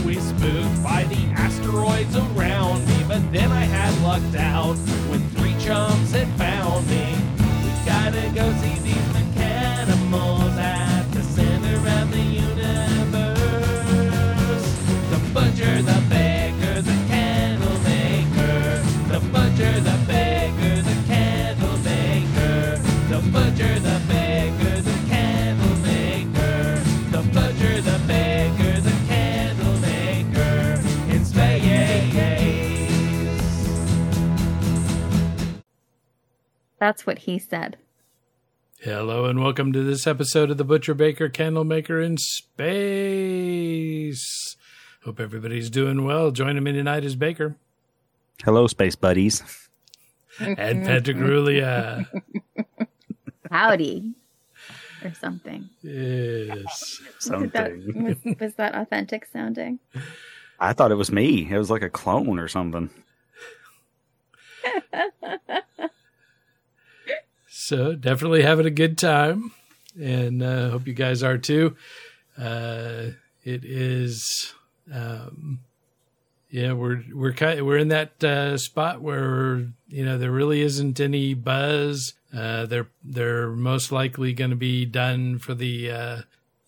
always spooked by the asteroids around me. But then I had lucked out when three chums had found me. We gotta go see these That's what he said. Hello and welcome to this episode of the Butcher Baker Candlemaker in Space. Hope everybody's doing well. Joining me tonight is Baker Hello, space buddies. and Pentagrulia. Howdy. Or something. yes. Was that, Something. was, was that authentic sounding? I thought it was me. It was like a clone or something. So definitely having a good time, and uh, hope you guys are too. Uh, it is, um, yeah, we're we're kind we're in that uh, spot where you know there really isn't any buzz. Uh, they're they're most likely going to be done for the uh,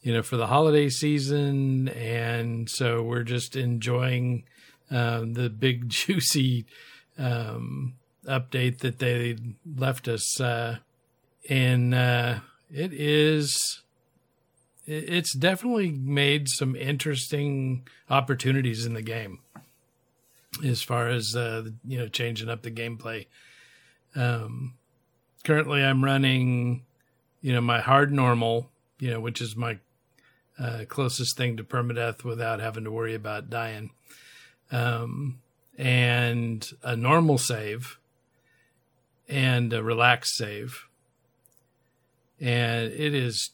you know for the holiday season, and so we're just enjoying um, the big juicy um, update that they left us, uh, and uh, it is it's definitely made some interesting opportunities in the game as far as uh, you know changing up the gameplay. Um, currently, I'm running you know my hard normal, you know, which is my uh, closest thing to permadeath without having to worry about dying. Um, and a normal save and a relaxed save. And it is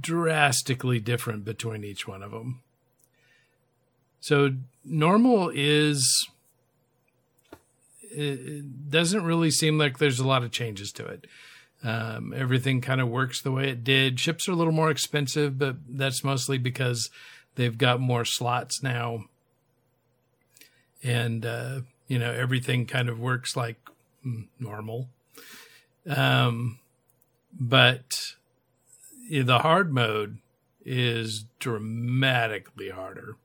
drastically different between each one of them. So normal is it doesn't really seem like there's a lot of changes to it. Um, everything kind of works the way it did. Ships are a little more expensive, but that's mostly because they've got more slots now and uh, you know everything kind of works like mm, normal. Um, but the hard mode is dramatically harder.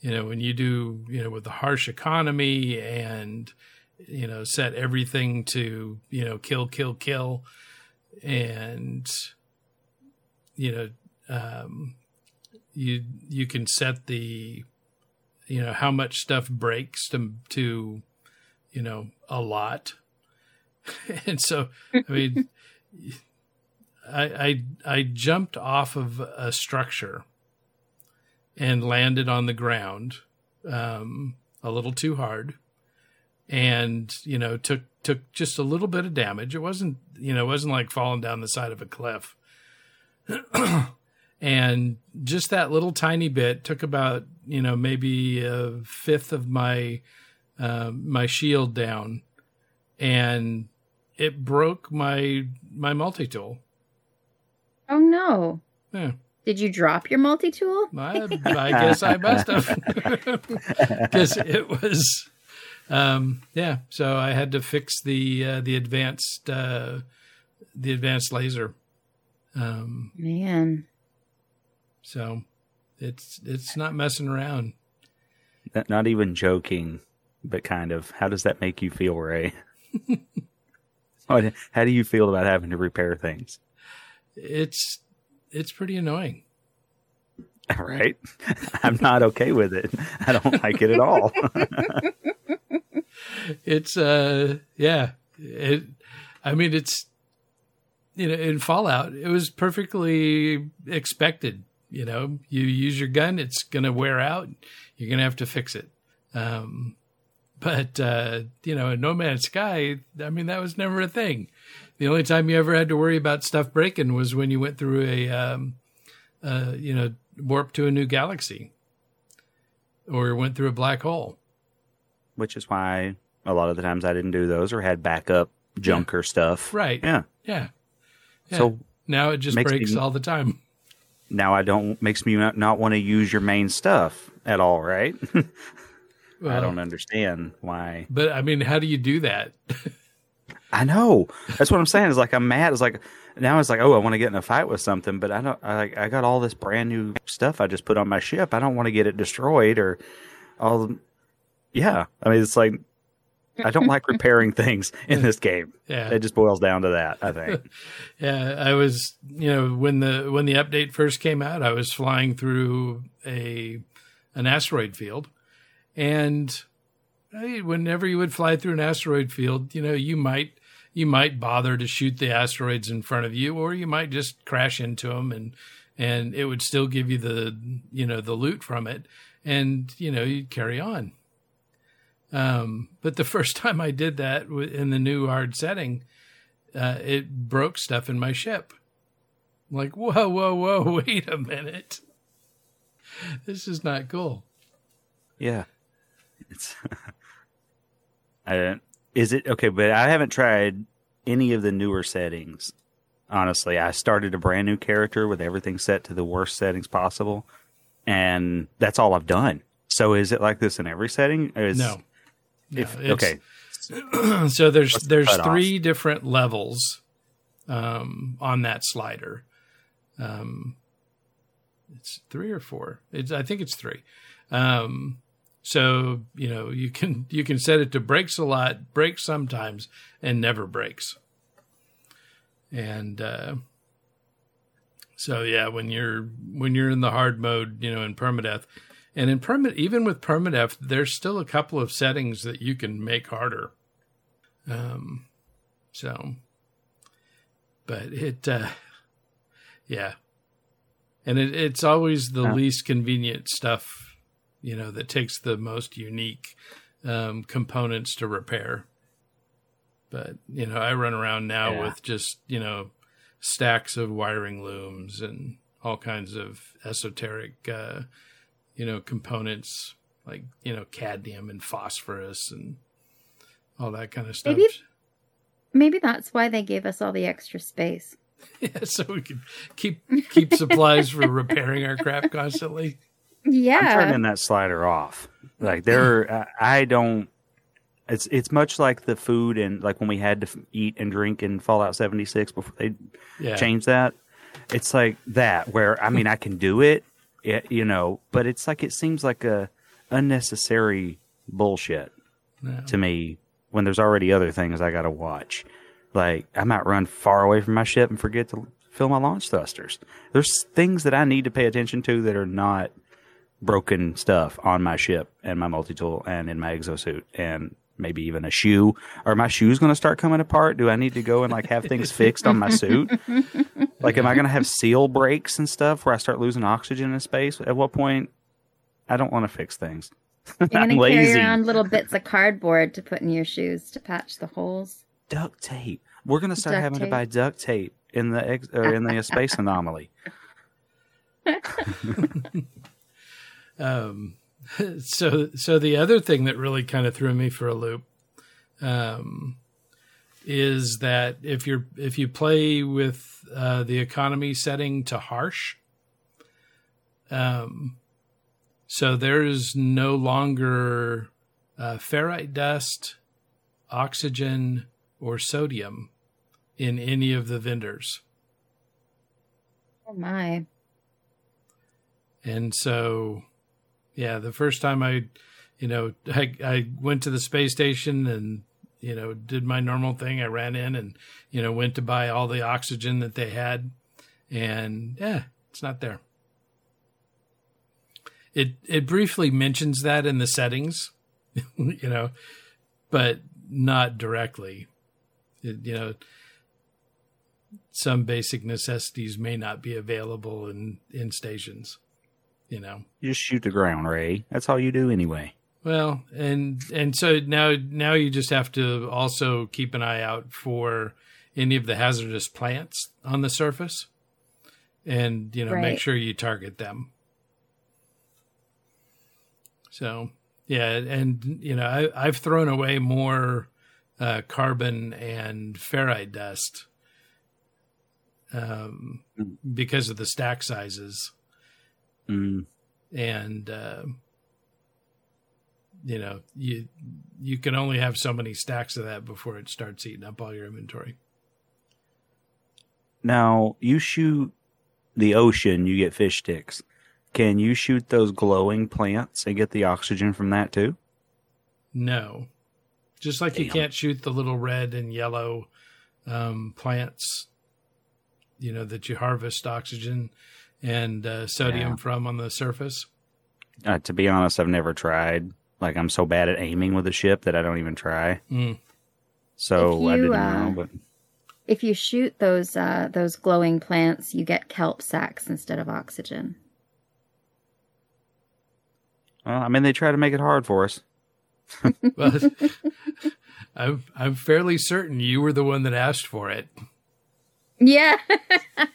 You know, when you do, you know, with the harsh economy and you know, set everything to you know kill, kill, kill, and you know, um, you you can set the you know how much stuff breaks to to you know a lot and so i mean I, I i jumped off of a structure and landed on the ground um a little too hard and you know took took just a little bit of damage it wasn't you know it wasn't like falling down the side of a cliff and just that little tiny bit took about you know maybe a fifth of my uh, my shield down, and it broke my my multi tool. Oh no. Yeah, Did you drop your multi tool? I, I guess I must have because it was. Um, yeah, so I had to fix the uh, the advanced uh, the advanced laser. Um, Man. so it's it's not messing around. Not- Not even joking, but kind of. How does that make you feel, Ray? How do you feel about having to repair things? It's it's pretty annoying. All right. I'm not okay with it. I don't like it at all. it's uh yeah it i mean it's you know in fallout it was perfectly expected you know you use your gun it's gonna wear out you're gonna have to fix it um but uh you know in no man's sky i mean that was never a thing the only time you ever had to worry about stuff breaking was when you went through a um uh you know warp to a new galaxy or went through a black hole Which is why a lot of the times I didn't do those or had backup junker stuff. right Yeah. yeah Yeah. So Now it just Makes me- breaks all the time. now I don't makes me not, not want to use your main stuff. at all, right? I don't understand why. But I mean, how do you do that? I know. That's what I'm saying. Is like I'm mad. It's like now it's like oh I want to get in a fight with something, but I don't. I like I got all this brand new stuff I just put on my ship. I don't want to get it destroyed or all. Yeah, I mean it's like I don't like repairing things in this game. Yeah. It just boils down to that. I think. Yeah, I was, you know, when the when the update first came out, I was flying through a an asteroid field, and whenever you would fly through an asteroid field, you know, you might you might bother to shoot the asteroids in front of you, or you might just crash into them, and and it would still give you the you know the loot from it, and you know you'd carry on. Um, but the first time I did that in the new hard setting, uh, it broke stuff in my ship. I'm like, whoa, whoa, whoa, wait a minute. This is not cool. Yeah. It's. I, is it okay? But I haven't tried any of the newer settings. Honestly, I started a brand new character with everything set to the worst settings possible, and that's all I've done. So is it like this in every setting? Is, No. No, If, okay. so there's What's there's three different levels um, on that slider. Um, it's three or four. It's I think it's three. Um, so you know you can you can set it to breaks a lot, breaks sometimes, and never breaks. And uh, so yeah, when you're when you're in the hard mode, you know, in permadeath, and in perma even with permadeath, there's still a couple of settings that you can make harder. Um, so, but it, uh, yeah, and it, it's always the Yeah. least convenient stuff, you know, that takes the most unique um, components to repair. But you know, I run around now Yeah. with just you know stacks of wiring looms and all kinds of esoteric, uh, you know, components like you know cadmium and phosphorus and all that kind of stuff. Maybe- Maybe that's why they gave us all the extra space. Yeah, so we can keep keep supplies for repairing our crap constantly. I'm turning that slider off. Like there, I don't. It's it's much like the food and like when we had to f- eat and drink in Fallout 76 before they Yeah, change that. It's like that where I mean I can do it, it, you know, but it's like it seems like a unnecessary bullshit No. to me when there's already other things I got to watch. Like I might run far away from my ship and forget to fill my launch thrusters. There's things that I need to pay attention to that are not broken stuff on my ship and my multi-tool and in my exosuit and maybe even a shoe. Are my shoes going to start coming apart? Do I need to go and like have things fixed on my suit? Like, am I going to have seal breaks and stuff where I start losing oxygen in space? At what point? I don't want to fix things. You're I'm gonna carry around little bits of cardboard to put in your shoes to patch the holes. Duct tape. We're going to start Duct having to buy duct tape in the ex- or in the space anomaly. Um, so so the other thing that really kind of threw me for a loop um, is that if you're if you play with uh, the economy setting to harsh, um, so there is no longer uh, ferrite dust, oxygen, or sodium in any of the vendors. Oh my. And so, yeah, the first time I, you know, I, I went to the space station and, you know, did my normal thing. I ran in and, you know, went to buy all the oxygen that they had. And yeah, it's not there. It, it briefly mentions that in the settings, you know, but not directly. It, you know, some basic necessities may not be available in, in stations you know. You just shoot the ground, Ray. That's all you do anyway. well and and so now now you just have to also keep an eye out for any of the hazardous plants on the surface and you know make sure you target them. So yeah and you know I, i've thrown away more uh, carbon and ferrite dust um, because of the stack sizes Mm. and uh, you know, you you can only have so many stacks of that before it starts eating up all your inventory. Now, you shoot the ocean, you get fish sticks. Can you shoot those glowing plants and get the oxygen from that too? No, just like you can't shoot the little red and yellow um, plants, you know, that you harvest oxygen and uh, sodium Yeah. from on the surface. Uh, to be honest, I've never tried. Like I'm so bad at aiming with a ship that I don't even try. Mm. So If I you, didn't uh, know. But If you shoot those uh, those glowing plants, you get kelp sacks instead of oxygen. well, I mean, they try to make it hard for us. But I'm I'm fairly certain you were the one that asked for it. Yeah.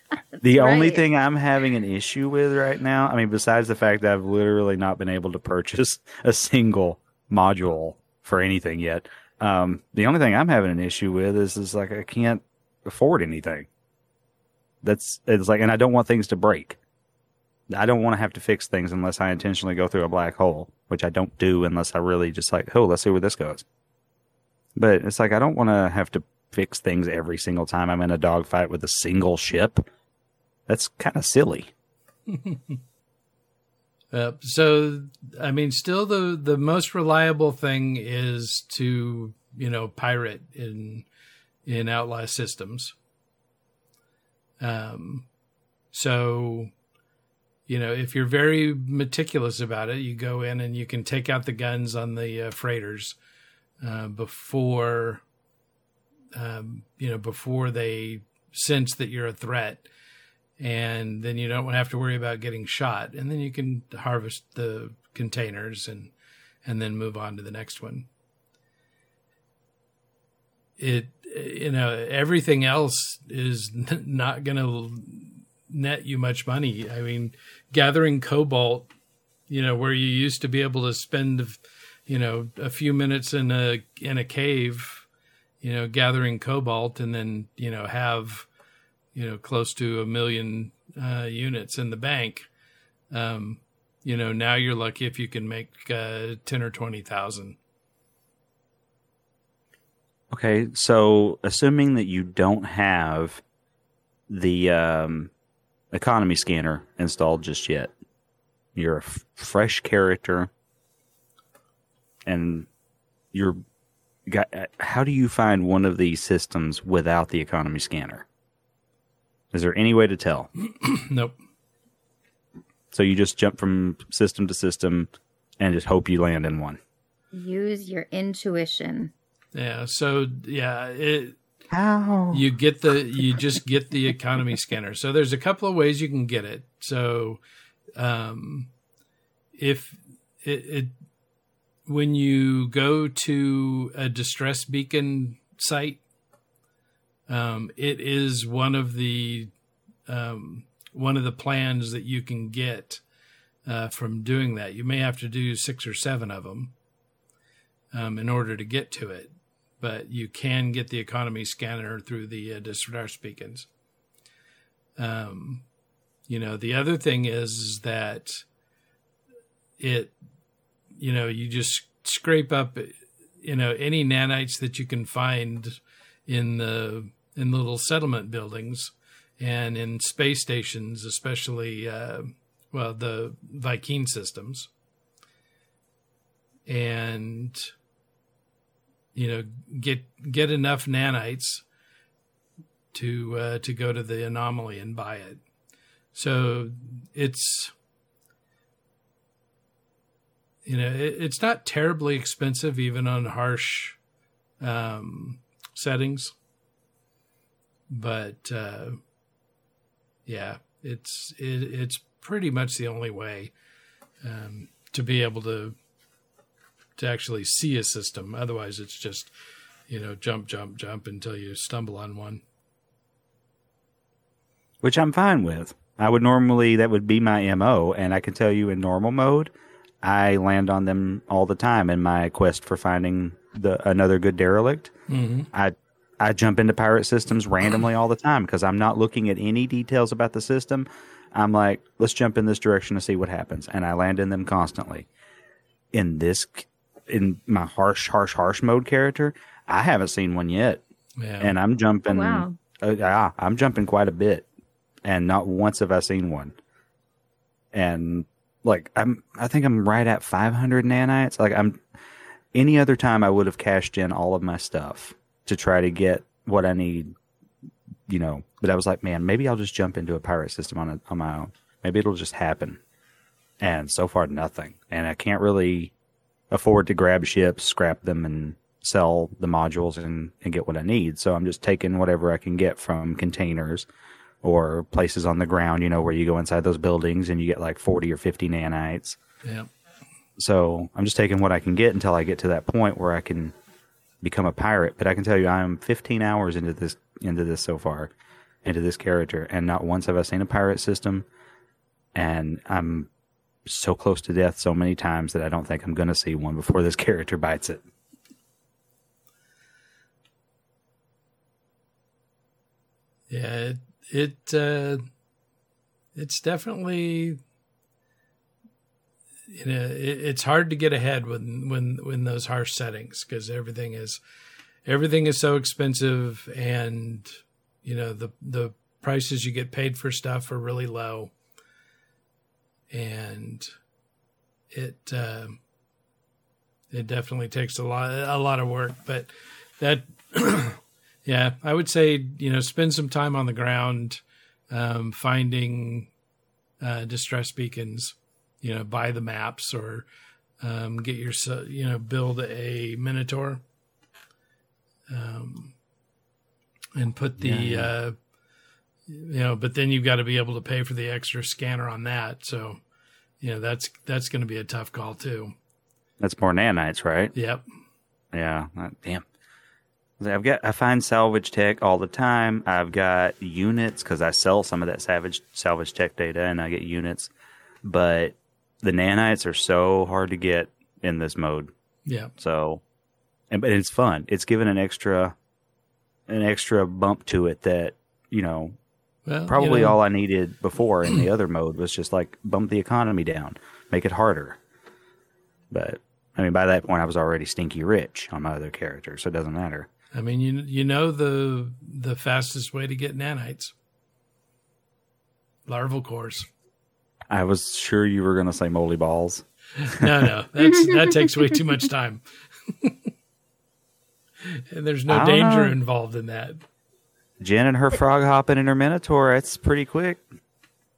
The only thing I'm having an issue with right now, I mean, besides the fact that I've literally not been able to purchase a single module for anything yet, um, the only thing I'm having an issue with is, is like I can't afford anything. That's it's like, and I don't want things to break. I don't want to have to fix things unless I intentionally go through a black hole, which I don't do unless I really just like, oh, let's see where this goes. But it's like I don't want to have to fix things every single time I'm in a dogfight with a single ship. That's kind of silly. Uh, so, I mean, still the the most reliable thing is to you know pirate in in outlaw systems. Um, so you know if you're very meticulous about it, you go in and you can take out the guns on the uh, freighters uh, before um, you know before they sense that you're a threat and then you don't have to worry about getting shot. And then you can harvest the containers and and then move on to the next one. It you know everything else is not going to net you much money. I mean gathering cobalt you know where you used to be able to spend you know a few minutes in a in a cave you know gathering cobalt and then you know have you know close to a million uh, units in the bank. Um, you know now you're lucky if you can make uh, 10 or 20,000 Okay, so assuming that you don't have the um, economy scanner installed just yet, you're a f- fresh character, and you're got. uh, How do you find one of these systems without the economy scanner? Is there any way to tell? nope So you just jump from system to system and just hope you land in one. Use your intuition. yeah so yeah it How? you get the you just get the economy scanner so there's a couple of ways you can get it so um if it, it when you go to a distress beacon site um it is one of the um one of the plans that you can get uh, from doing that you may have to do six or seven of them um, in order to get to it but you can get the economy scanner through the uh, distress beacons. Um, you know, the other thing is, is that it, you know, you just scrape up, you know, any nanites that you can find in the in little settlement buildings and in space stations, especially, uh, well, the Vy'keen systems, and you know get get enough nanites to uh, to go to the anomaly and buy it. So it's you know it, it's not terribly expensive even on harsh um, settings, but uh, yeah, it's it, it's pretty much the only way um, to be able to to actually see a system. Otherwise, it's just, you know, jump, jump, jump until you stumble on one. which I'm fine with. I would normally that would be my MO and I can tell you in normal mode I land on them all the time in my quest for finding the another good derelict. Mm-hmm. I I jump into pirate systems randomly all the time because I'm not looking at any details about the system. I'm like, let's jump in this direction to see what happens and I land in them constantly. In this in my harsh, harsh, harsh mode character, I haven't seen one yet, Yeah. and I'm jumping. Oh, wow. uh, yeah, I'm jumping quite a bit, and not once have I seen one. And like I'm, I think I'm right at 500 nanites. Like I'm, any other time I would have cashed in all of my stuff to try to get what I need, you know. But I was like, man, maybe I'll just jump into a pirate system on a, on my own. Maybe it'll just happen. And so far, nothing. And I can't really afford to grab ships, scrap them, and sell the modules and, and get what I need. So I'm just taking whatever I can get from containers or places on the ground, you know, where you go inside those buildings and you get like 40 or 50 nanites. yeah. So I'm just taking what I can get until I get to that point where I can become a pirate. But I can tell you, I'm 15 hours into this into this so far, into this character, and not once have I seen a pirate system. And I'm so close to death so many times that I don't think I'm going to see one before this character bites it. Yeah, it, it uh, it's definitely you know it, it's hard to get ahead when when when those harsh settings because everything is everything is so expensive and you know the the prices you get paid for stuff are really low. And it uh, it definitely takes a lot a lot of work but that yeah i would say you know spend some time on the ground um, finding uh, distress beacons you know buy the maps or um, get your you know build a minotaur um, and put the Yeah, uh, you know but then you've got to be able to pay for the extra scanner on that so you know that's that's going to be a tough call too That's more nanites, right? yep Yeah. Damn. I've got I find salvage tech all the time. I've got units because I sell some of that salvage salvage tech data, and I get units. But the nanites are so hard to get in this mode. yeah So, and but it's fun. It's given an extra an extra bump to it that you know well probably you know, all I needed before in the other mode was just like bump the economy down, make it harder. But I mean, by that point, I was already stinky rich on my other character, so it doesn't matter. I mean, you you know the the fastest way to get nanites. Larval cores. I was sure you were going to say moly balls. No, no, that's that takes way too much time. and there's no danger know. involved in that. Jen and her frog hopping and her minotaur, it's pretty quick.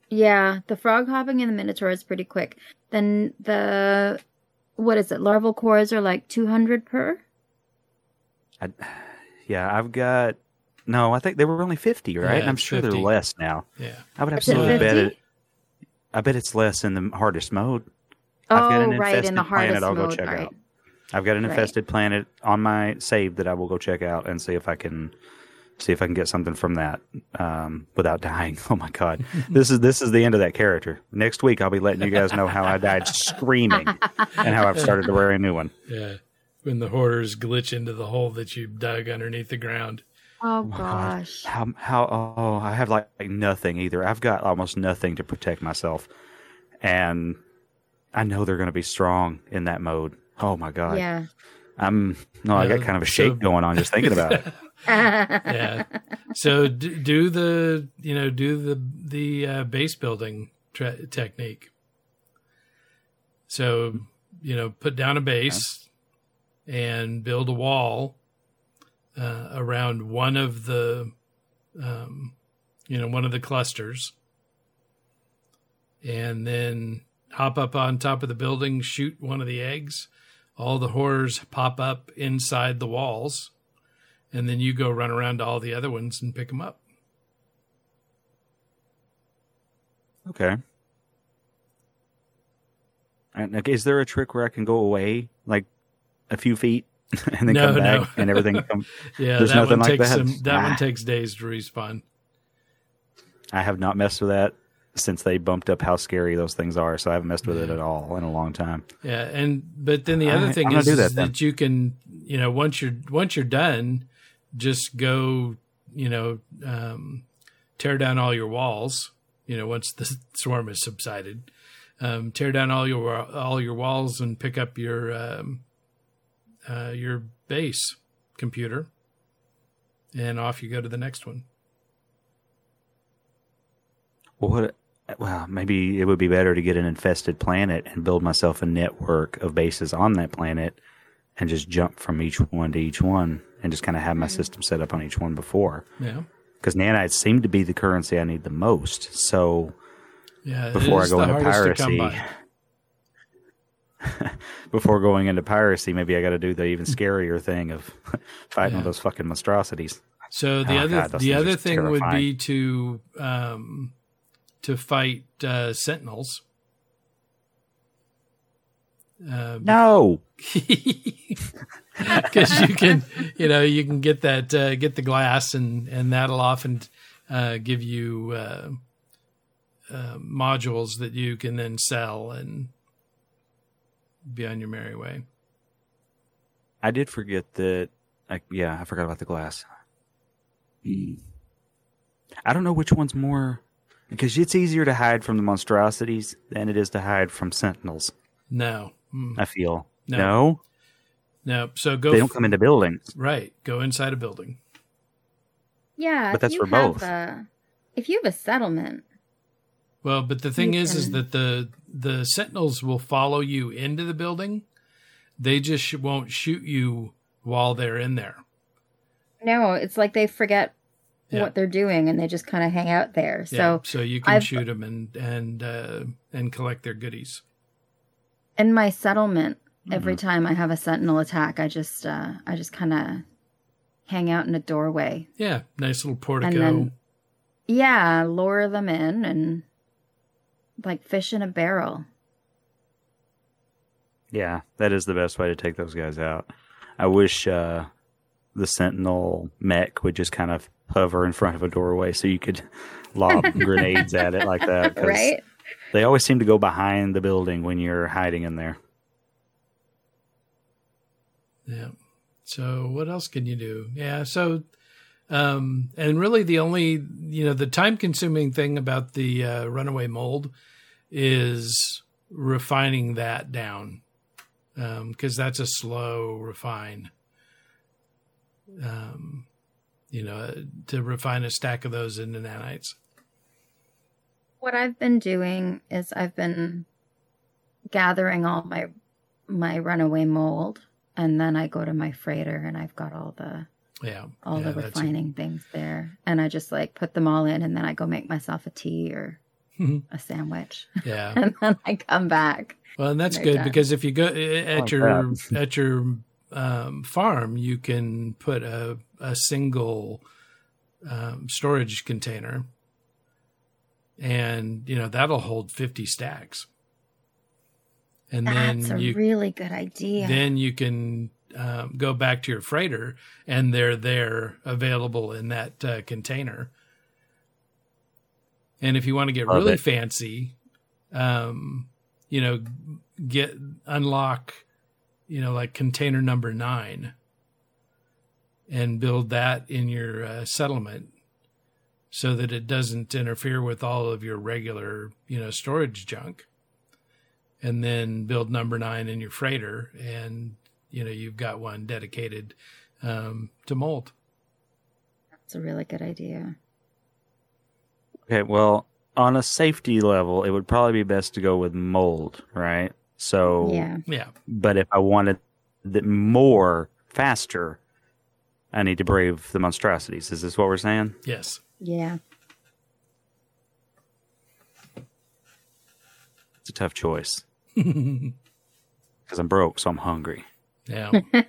Yeah, the frog hopping and the minotaur is pretty quick. Then the what is it? Larval cores are like two hundred per. Yeah, I've got. No, I think they were only 50, right? Yeah, and I'm sure 50. they're less now. Yeah. I would Is it absolutely bet it. I bet it's less in the hardest mode. I've got Oh, an right, in infested the planet I'll go mode, check right. out. I've got an Right. infested planet on my save that I will go check out and see if I can see if I can get something from that um, without dying. Oh my god, this is this is the end of that character. Next week I'll be letting you guys know how I died screaming and how I've started to wear a new one. Yeah. When the horrors glitch into the hole that you dug underneath the ground. Oh gosh. How how oh I have like, like nothing either. I've got almost nothing to protect myself, and I know they're going to be strong in that mode. Oh my god, Yeah. I'm no, I got kind of a so- shake going on just thinking about it. Yeah. so do, do the you know do the the uh, base building tra- technique. So you know put down a base and build a wall uh, around one of the um, you know one of the clusters, and then hop up on top of the building, shoot one of the eggs. All the horrors pop up inside the walls and then you go run around to all the other ones and pick them up. Okay. Is there a trick where I can go away like a few feet and then No, come back no. and everything? Come, Yeah, There's nothing like that? some. That Ah. one takes days to respawn. I have not messed with that since they bumped up how scary those things are. So I haven't messed with it at all in a long time. Yeah, and but then the I- other thing I'm is, do is that that, you can, you know, once you're once you're done, just go, you know, um, tear down all your walls. You know, once the swarm has subsided, um, tear down all your all your walls and pick up your um, uh, your base computer, and off you go to the next one. Well, what? Well, maybe it would be better to get an infested planet and build myself a network of bases on that planet, and just jump from each one to each one, and just kind of have my system set up on each one before. Yeah, Because nanites seem to be the currency I need the most. So yeah. before I go into hardest to come piracy, by. before going into piracy, maybe I got to do the even scarier thing of fighting Yeah. those fucking monstrosities. So the Oh, other God, the other thing would be to um, to fight uh, sentinels. Uh, No, because you can you know you can get that uh, get the glass and and that'll often uh, give you uh, uh, modules that you can then sell and be on your merry way. I did forget that. I, yeah, I forgot about the glass. I don't know which one's more because it's easier to hide from the monstrosities than it is to hide from sentinels. No, Mm, I feel No. no, no. So go they don't f- come into buildings. right. Go inside a building. Yeah, But that's for both. A, if you have a settlement, Well, but the thing You is, is that the the sentinels will follow you into the building. They just sh- won't shoot you while they're in there. no, it's like they forget Yeah. what they're doing and they just kind of hang out there. Yeah, So so you can I've- shoot them and and uh, and collect their goodies. in my settlement, Mm-hmm. every time I have a sentinel attack, I just uh, I just kind of hang out in a doorway. Yeah, nice little portico. Then- Yeah, lure them in and like fish in a barrel. Yeah, that is the best way to take those guys out. I wish uh, the sentinel mech would just kind of hover in front of a doorway so you could lob grenades at it like that. 'cause Right? They always seem to go behind the building when you're hiding in there. Yeah. So what else can you do? Yeah. So, um, and really the only, you know, the time consuming thing about the uh, runaway mold is refining that down. Um, cause that's a slow refine. Um, you know, to refine a stack of those into nanites. What I've been doing is I've been gathering all my my runaway mold and then I go to my freighter and I've got all the Yeah. all yeah, the that's a- refining things there and I just like put them all in and then I go make myself a tea or a sandwich yeah. and then I come back. Well, and that's Like good that. because if you go at Like your at your um, farm, you can put a a single um, storage container, and you know that'll hold fifty stacks. And That's then a you really good idea. then you can um, go back to your freighter, and they're there available in that uh, container. And if you want to get Love really it. fancy, um, you know, get unlock, you know, like container number nine, and build that in your uh, settlement, so that it doesn't interfere with all of your regular, you know, storage junk. And then build number nine in your freighter, and you know you've got one dedicated um, to mold. That's a really good idea. Okay, well, on a safety level, it would probably be best to go with mold, right? So, Yeah. Yeah, but if I wanted that more faster, I need to brave the monstrosities. Is this what we're saying? yes, Yeah. It's a tough choice because I'm broke, so I'm hungry. Yeah.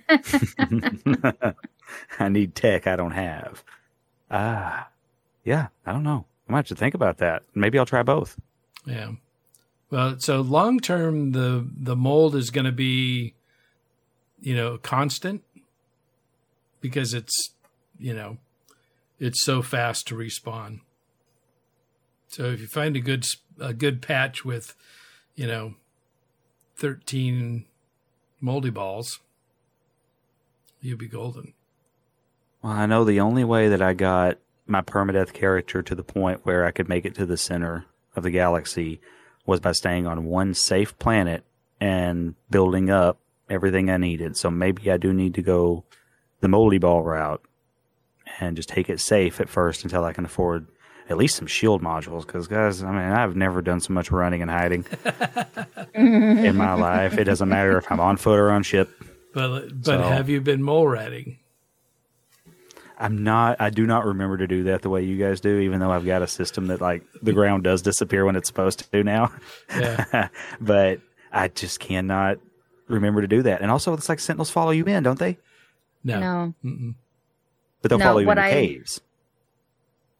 I need tech I don't have. Ah, yeah, I don't know. I might have to think about that. Maybe I'll try both. Yeah. Well, so long term, the the mold is going to be, you know, constant because it's, you know, it's so fast to respawn. So if you find a good s- a good patch with, you know, thirteen moldy balls, you'd be golden. Well, I know the only way that I got my permadeath character to the point where I could make it to the center of the galaxy was by staying on one safe planet and building up everything I needed. So maybe I do need to go the moldy ball route and just take it safe at first until I can afford at least some shield modules. Because guys, I mean, I've never done so much running and hiding in my life. It doesn't matter if I'm on foot or on ship. But but So- have you been mole ratting? I'm not. I do not remember to do that the way you guys do. Even though I've got a system that like the ground does disappear when it's supposed to now. Yeah. but I just cannot remember to do that. And also, it's like sentinels follow you in, don't they? No. No. Mm-mm. But they'll No, follow you in the I- caves.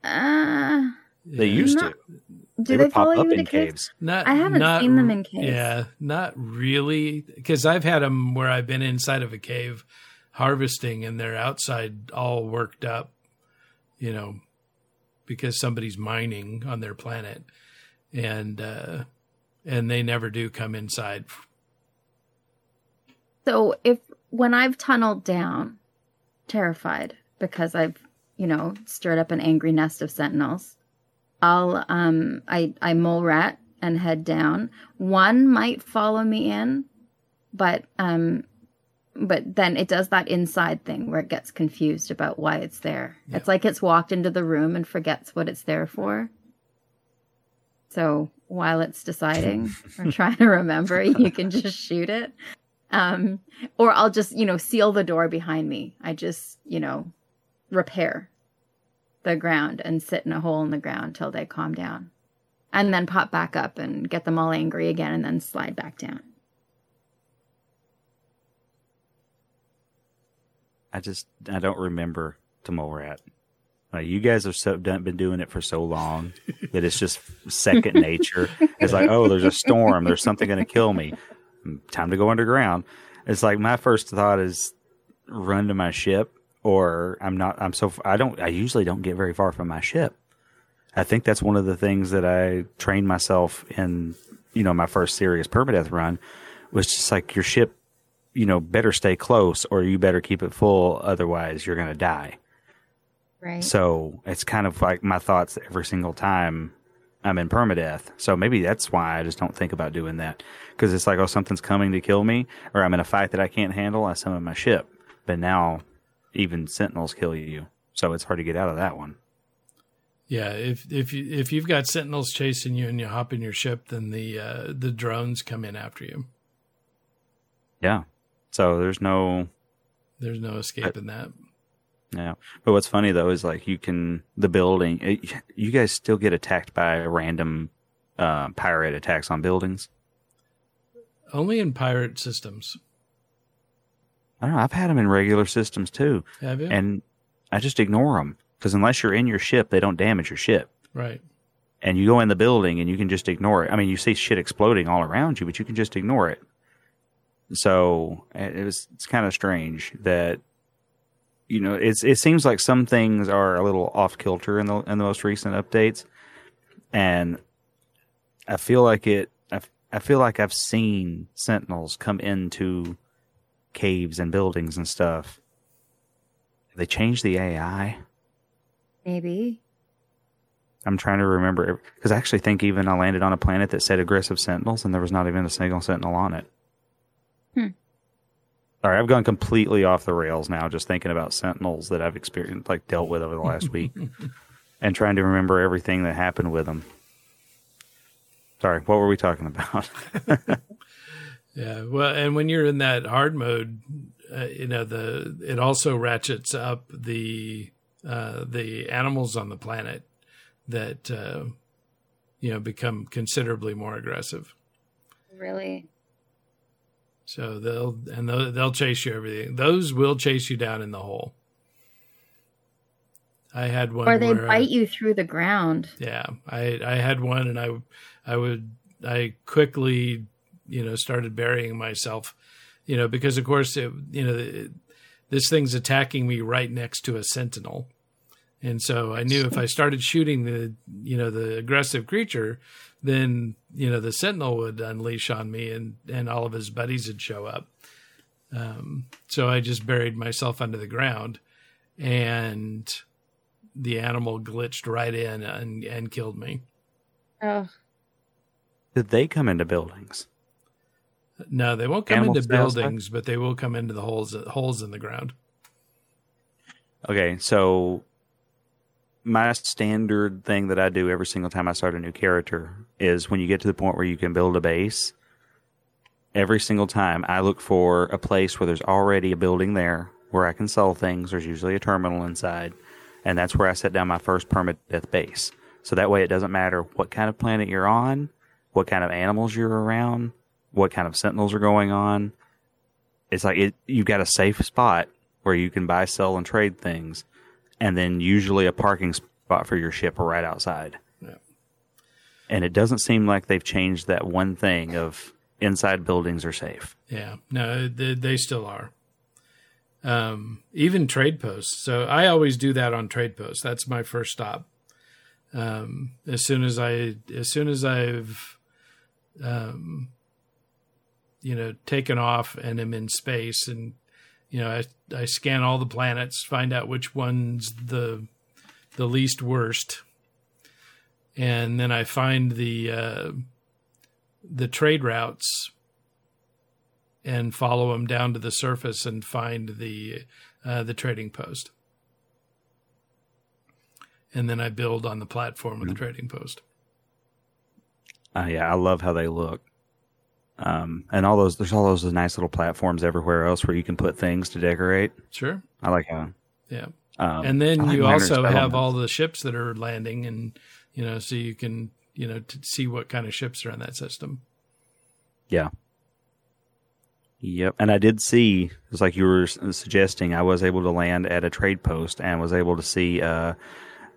Uh, They used Not- to. do they they, would pop follow up you in into caves? caves. Not, I haven't not seen them in caves. Yeah, not really. Because I've had them where I've been inside of a cave harvesting and they're outside all worked up, you know, because somebody's mining on their planet. And, uh, and they never do come inside. So if when I've tunneled down, terrified because I've you know stirred up an angry nest of sentinels, I'll um I I mole rat and head down. One might follow me in, but um but then it does that inside thing where it gets confused about why it's there. Yeah. It's like it's walked into the room and forgets what it's there for. So while it's deciding or trying to remember, you can just shoot it. Um, or I'll just, you know, seal the door behind me. I just, you know, repair the ground and sit in a hole in the ground till they calm down. And then pop back up and get them all angry again and then slide back down. I just I don't remember to mole rat. Like you guys have so done, been doing it for so long that it's just second nature. It's like, oh, there's a storm. There's something going to kill me. Time to go underground. It's like my first thought is run to my ship, or I'm not. I'm so I don't. I usually don't get very far from my ship. I think that's one of the things that I trained myself in. You know, my first serious permadeath run was just like your ship you know, better stay close or you better keep it full. Otherwise, you're going to die. Right. So it's kind of like my thoughts every single time I'm in permadeath. So maybe that's why I just don't think about doing that. Because it's like, oh, something's coming to kill me or I'm in a fight that I can't handle. I summon my ship. But now even sentinels kill you. So it's hard to get out of that one. Yeah, if if you if you've got sentinels chasing you and you hop in your ship, then the uh, the drones come in after you. Yeah. So there's no There's no escaping that. Yeah, but what's funny though is like you can the building. It, you guys still get attacked by random uh, pirate attacks on buildings. Only in pirate systems. I don't know. I've had them in regular systems too, Have you? and I just ignore them because unless you're in your ship, they don't damage your ship. right. And you go in the building and you can just ignore it. I mean, you see shit exploding all around you, but you can just ignore it. So it was it's kind of strange that you know it's it seems like some things are a little off kilter in the in the most recent updates, and I feel like it. I, I feel like I've seen sentinels come into caves and buildings and stuff. They changed the AI. Maybe. I'm trying to remember because I actually think even I landed on a planet that said aggressive sentinels, and there was not even a single sentinel on it. Hmm. All right, I've gone completely off the rails now, just thinking about sentinels that I've experienced, like dealt with over the last week, and trying to remember everything that happened with them. Sorry, what were we talking about? Yeah. Well, and when you're in that hard mode, uh, you know the it also ratchets up the uh, the animals on the planet that uh, you know become considerably more aggressive. Really? So they'll and they'll, they'll chase you everything. Those will chase you down in the hole. I had one Or they where, bite you through the ground. Yeah, I I had one, and I I would I quickly you know started burying myself, you know because of course it, you know it, this thing's attacking me right next to a sentinel, and so I knew if I started shooting the you know the aggressive creature, then you know the sentinel would unleash on me, and and all of his buddies would show up. Um, so I just buried myself under the ground, and the animal glitched right in and, and killed me. Oh, Did they come into buildings? No, they won't come Animal into style stuff? buildings, but they will come into the holes holes in the ground. Okay, so my standard thing that I do every single time I start a new character is when you get to the point where you can build a base, every single time I look for a place where there's already a building there where I can sell things. There's usually a terminal inside, and that's where I set down my first permadeath base. So that way it doesn't matter what kind of planet you're on, what kind of animals you're around, what kind of sentinels are going on. It's like it, you've got a safe spot where you can buy, sell, and trade things, and then usually a parking spot for your ship right outside. Yeah. And it doesn't seem like they've changed that one thing of inside buildings are safe. Yeah, no, they, they still are. Um, even trade posts. So I always do that on trade posts. That's my first stop. Um, as soon as I, as soon as I've, um, you know, taken off and am in space, and you know, I I scan all the planets, find out which one's the the least worst, and then I find the uh, the trade routes and follow them down to the surface and find the uh, the trading post. And then I build on the platform of the trading post. Uh, yeah, I love how they look. Um, and all those, there's all those nice little platforms everywhere else where you can put things to decorate. Sure. I like how. Yeah. Um, and then like you also have all the ships that are landing and you know so you can you know to see what kind of ships are in that system. Yeah. Yep. And I did see, it's like you were suggesting, I was able to land at a trade post and was able to see, uh,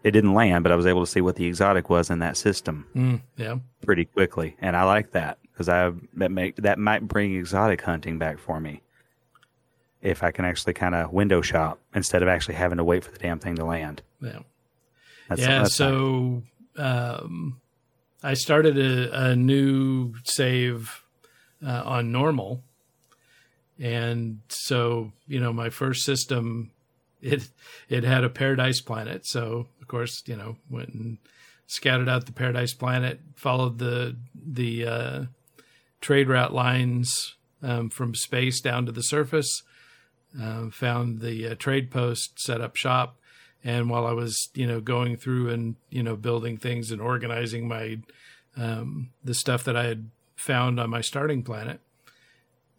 it didn't land, but I was able to see what the exotic was in that system Mm, yeah. pretty quickly. And I like that because I, that make, that might bring exotic hunting back for me. If I can actually kind of window shop instead of actually having to wait for the damn thing to land. Yeah. That's, yeah. that's so um, I started a, a new save uh, on normal, and so you know my first system it it had a paradise planet. So of course you know went and scouted out the paradise planet, followed the the uh, trade route lines um, from space down to the surface. Uh, found the uh, trade post, set up shop, and while I was, you know, going through and you know building things and organizing my um, the stuff that I had found on my starting planet,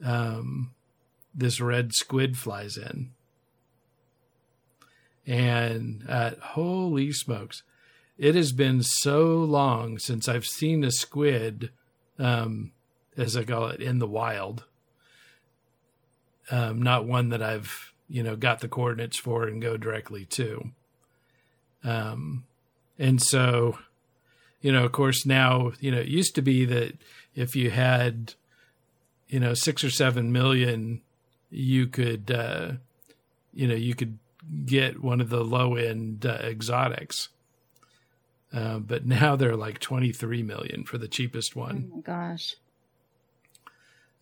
um, this red squid flies in, and uh, holy smokes, it has been so long since I've seen a squid, um, as I call it, in the wild. Um, not one that I've you know got the coordinates for and go directly to. Um, and so, you know, of course, now, you know, it used to be that if you had, you know, six or seven million, you could, uh, you know, you could get one of the low end uh, exotics. Uh, but now they're like 23 million for the cheapest Oh one. my gosh.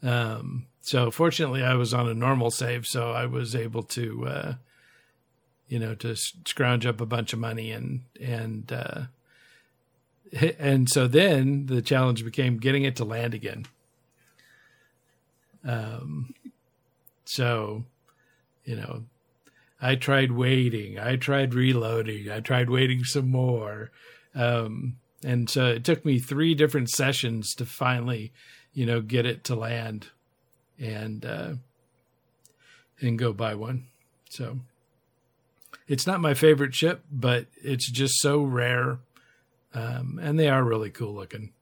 Um, so fortunately, I was on a normal save, so I was able to, uh, you know, to scrounge up a bunch of money and and uh, and so then the challenge became getting it to land again. Um, so, you know, I tried waiting, I tried reloading, I tried waiting some more, um, and so it took me three different sessions to finally you know, get it to land and uh, and go buy one. So it's not my favorite ship, but it's just so rare, um, and they are really cool looking.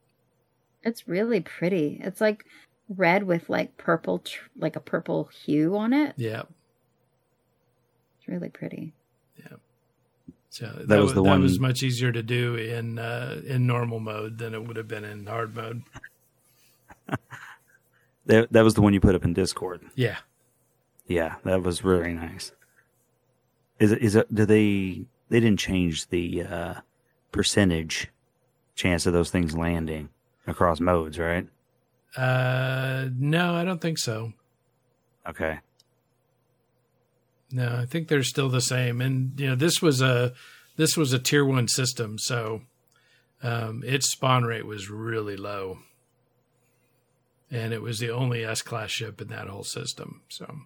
It's really pretty. It's like red with like purple, tr- like a purple hue on it. Yeah. It's really pretty. Yeah. So that, That was was the that one- was much easier to do in uh, in normal mode than it would have been in hard mode. That, that was the one you put up in Discord. Yeah. Yeah, that was really nice. Is it? Is it? Do they? They didn't change the uh, percentage chance of those things landing across modes, right? Uh, no, I don't think so. Okay. No, I think they're still the same. And you know, this was a this was a tier one system, so um, its spawn rate was really low. And it was the only S class ship in that whole system. So,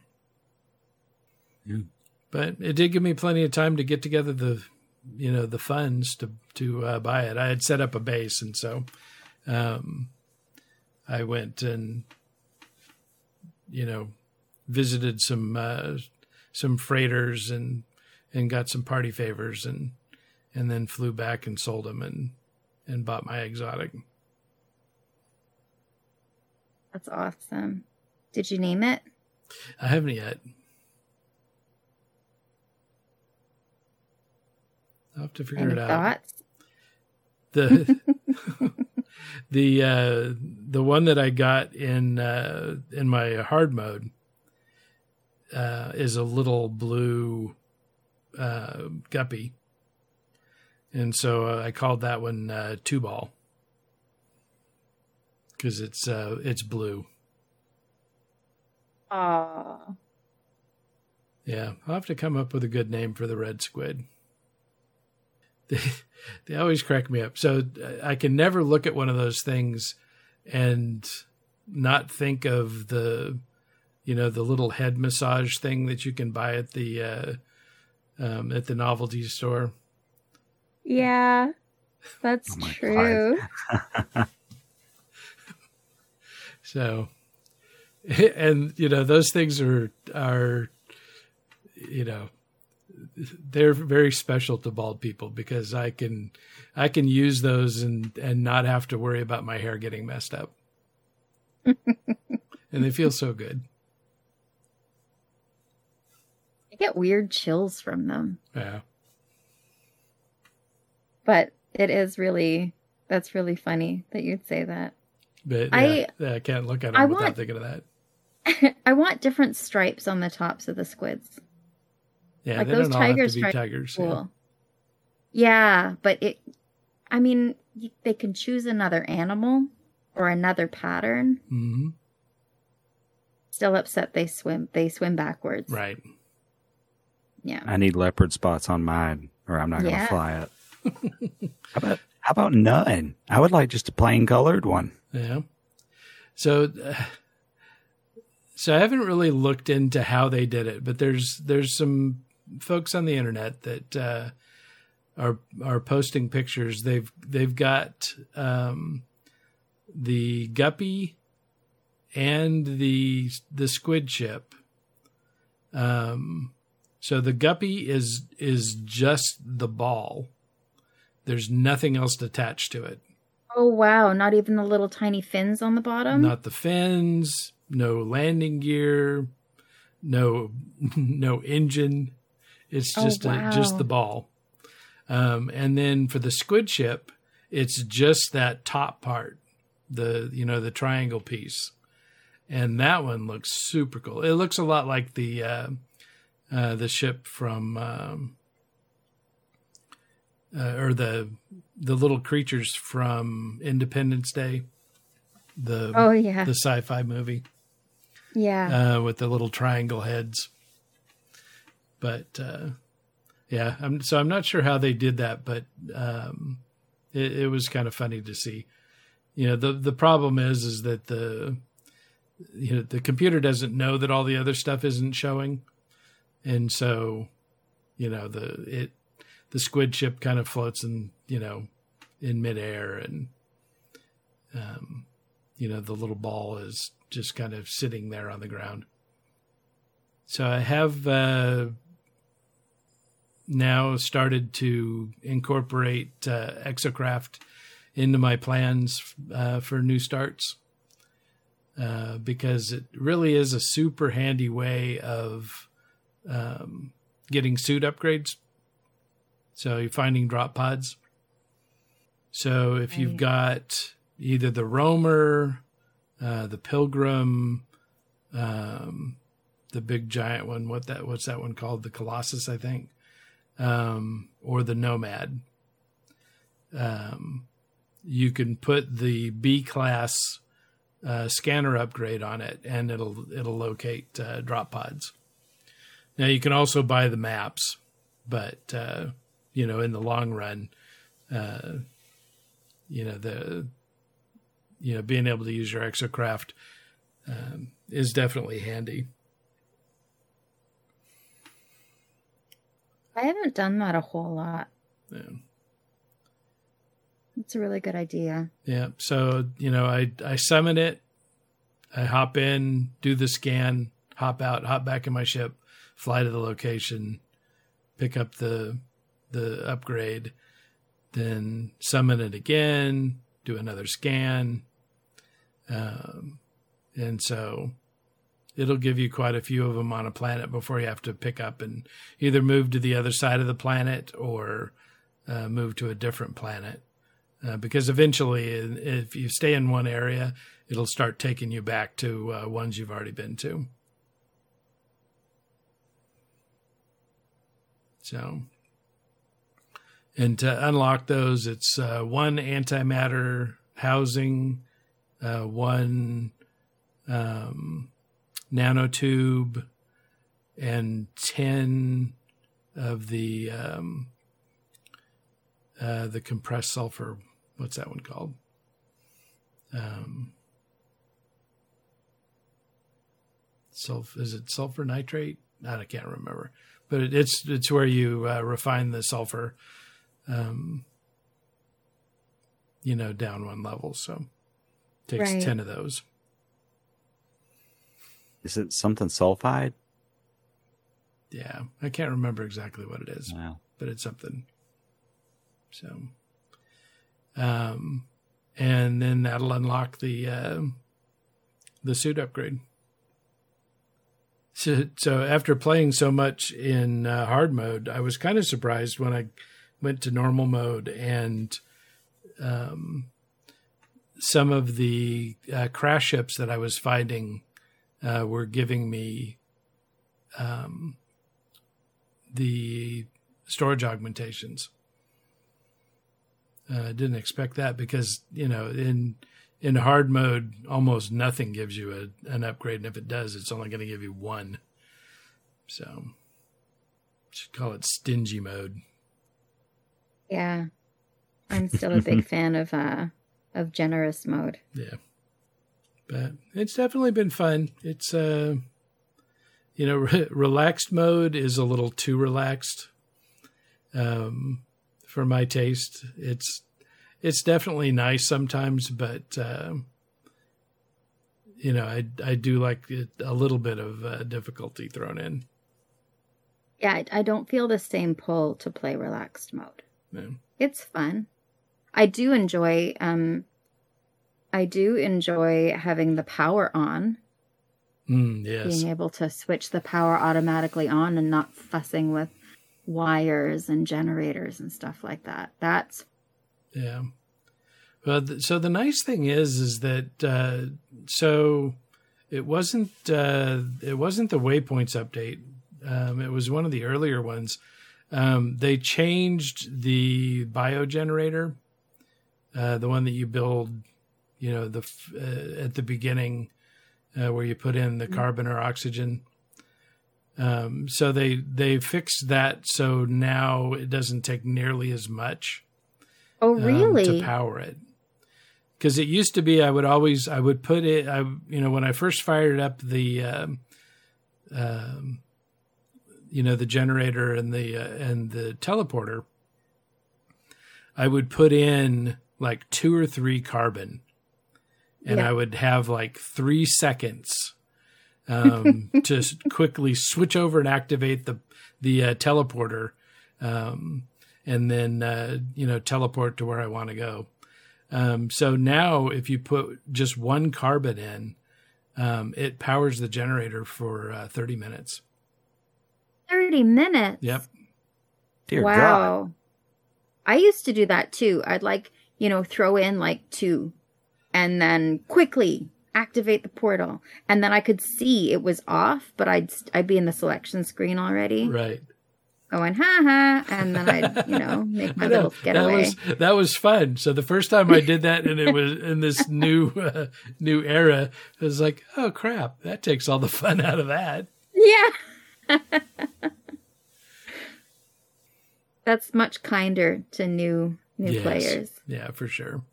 Yeah. but it did give me plenty of time to get together the, you know, the funds to to uh, buy it. I had set up a base, and so um, I went and you know visited some uh, some freighters and and got some party favors and and then flew back and sold them and and bought my exotic. That's awesome. Did you name it? I haven't yet. I'll have to figure Any it out. thoughts? The the uh, the one that I got in uh, in my hard mode uh, is a little blue uh, guppy, and so uh, I called that one uh, two ball because it's uh, it's blue. Aw. Yeah, I'll have to come up with a good name for the red squid. They, they always crack me up. So uh, I can never look at one of those things and not think of the, you know, the little head massage thing that you can buy at the uh, um, at the novelty store. Yeah, that's Oh true. So, and you know, those things are are, you know, they're very special to bald people because I can I can use those and and not have to worry about my hair getting messed up. and they feel so good. I get weird chills from them, Yeah. but it is really that's really funny that you'd say that. But I- yeah, I can't look at them I without want- thinking of that. I want different stripes on the tops of the squids. Yeah, like they those don't all have tiger to be stripes tigers. yeah. Cool. Yeah, but it. I mean, they can choose another animal or another pattern. Mhm. Still upset they swim. They swim backwards. Right. Yeah. I need leopard spots on mine, or I'm not going to fly it. how about how about none? I would like just a plain colored one. Yeah. So, uh, so I haven't really looked into how they did it, but there's there's some folks on the internet that uh, are are posting pictures. They've they've got um, the guppy and the the squid ship. Um, so the guppy is is just the ball. There's nothing else attached to it. Oh wow! Not even the little tiny fins on the bottom. not the fins, no landing gear, no no engine. It's Oh, just a, just the ball. Um, and then for the squid ship, it's just that top part, the you know the triangle piece, and that one looks super cool. It looks a lot like the uh, uh, the ship from um, uh, or the the little creatures from Independence Day. The oh yeah, the sci-fi movie yeah. uh, with the little triangle heads. But uh, yeah, I'm, so I'm not sure how they did that, but um, it, it was kind of funny to see. You know, the the problem is is that the you know the computer doesn't know that all the other stuff isn't showing, and so you know the it the squid ship kind of floats in you know in midair and um, you know the little ball is just kind of sitting there on the ground. So I have uh, now started to incorporate uh, Exocraft into my plans uh, for new starts uh, because it really is a super handy way of um, getting suit upgrades. So you're finding drop pods. So if you've got either the roamer, uh, the pilgrim, um, the big giant one, what that what's that one called? The Colossus, I think, um, or the Nomad. Um, you can put the B class uh, scanner upgrade on it, and it'll it'll locate uh, drop pods. Now you can also buy the maps, but uh, you know in the long run, uh, you know the you know, being able to use your exocraft um, is definitely handy. I haven't done that a whole lot. Yeah. It's a really good idea. Yeah. So, you know, I, I summon it, I hop in, do the scan, hop out, hop back in my ship, fly to the location, pick up the the upgrade, then summon it again, do another scan. Um, and so it'll give you quite a few of them on a planet before you have to pick up and either move to the other side of the planet or uh, move to a different planet. Uh, because eventually, if you stay in one area, it'll start taking you back to uh, ones you've already been to. So, and to unlock those, it's uh, one antimatter housing, uh, one um, nanotube, and 10 of the um, uh, the compressed sulfur. What's that one called? Um, is it sulfur nitrate? I can't remember, but it, it's it's where you uh, refine the sulfur, um, you know, down one level. So it takes Right. ten of those. Is it something sulfide? Yeah, I can't remember exactly what it is. Wow. but it's something. So, um, and then that'll unlock the uh, the suit upgrade. So, so after playing so much in uh, hard mode, I was kind of surprised when I went to normal mode and um, some of the uh, crash ships that I was finding uh, were giving me um, the storage augmentations. Uh, I didn't expect that because you know in in hard mode almost nothing gives you a, an upgrade, and if it does, it's only going to give you one. So should call it stingy mode. Yeah. I'm still a big fan of uh of generous mode. Yeah. But it's definitely been fun. It's uh you know, re- relaxed mode is a little too relaxed um for my taste. It's it's definitely nice sometimes, but um you know, I I do like it, a little bit of uh, difficulty thrown in. Yeah, I, I don't feel the same pull to play relaxed mode. Yeah. It's fun. I do enjoy um I do enjoy having the power on, Mm, yes. being able to switch the power automatically on and not fussing with wires and generators and stuff like that. That's Yeah. Well, th- so the nice thing is, is that uh, so it wasn't uh, it wasn't the waypoints update. Um, it was one of the earlier ones. Um, they changed the biogenerator, uh, the one that you build, you know, the uh, at the beginning uh, where you put in the carbon or oxygen. Um, so they they fixed that so now it doesn't take nearly as much Oh um, really? to power it because it used to be i would always i would put it i you know when i first fired up the um, um you know the generator and the uh, and the teleporter i would put in like two or three carbon and Yeah. i would have like three seconds um, to quickly switch over and activate the the uh, teleporter um, and then uh, you know teleport to where I want to go. Um, so now, if you put just one carbon in, um, it powers the generator for uh, thirty minutes. 30 minutes. Yep. Dear God. wow. I used to do that too. I'd like, you know, throw in like two and then quickly activate the portal. And then I could see it was off, but I'd I'd be in the selection screen already Right. going ha ha and then I'd, you know, make my know. little that getaway. was that was fun. So the first time I did that, and it was in this new uh, new era, it was like, oh crap, that takes all the fun out of that. Yeah. That's much kinder to new new Yes. players. Yeah, for sure.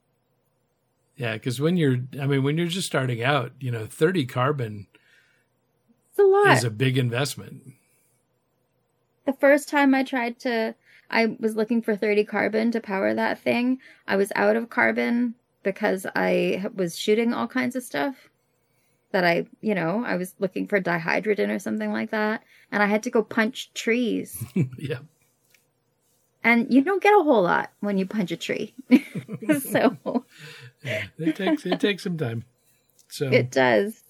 Yeah, because when you're, I mean, when you're just starting out, you know, 30 carbon It's a lot. is a big investment. the first time I tried to, I was looking for 30 carbon to power that thing. I was out of carbon because I was shooting all kinds of stuff that I, you know, I was looking for dihydrogen or something like that. And I had to go punch trees. yeah. And you don't get a whole lot when you punch a tree. so yeah. It takes, it takes some time. So, it does.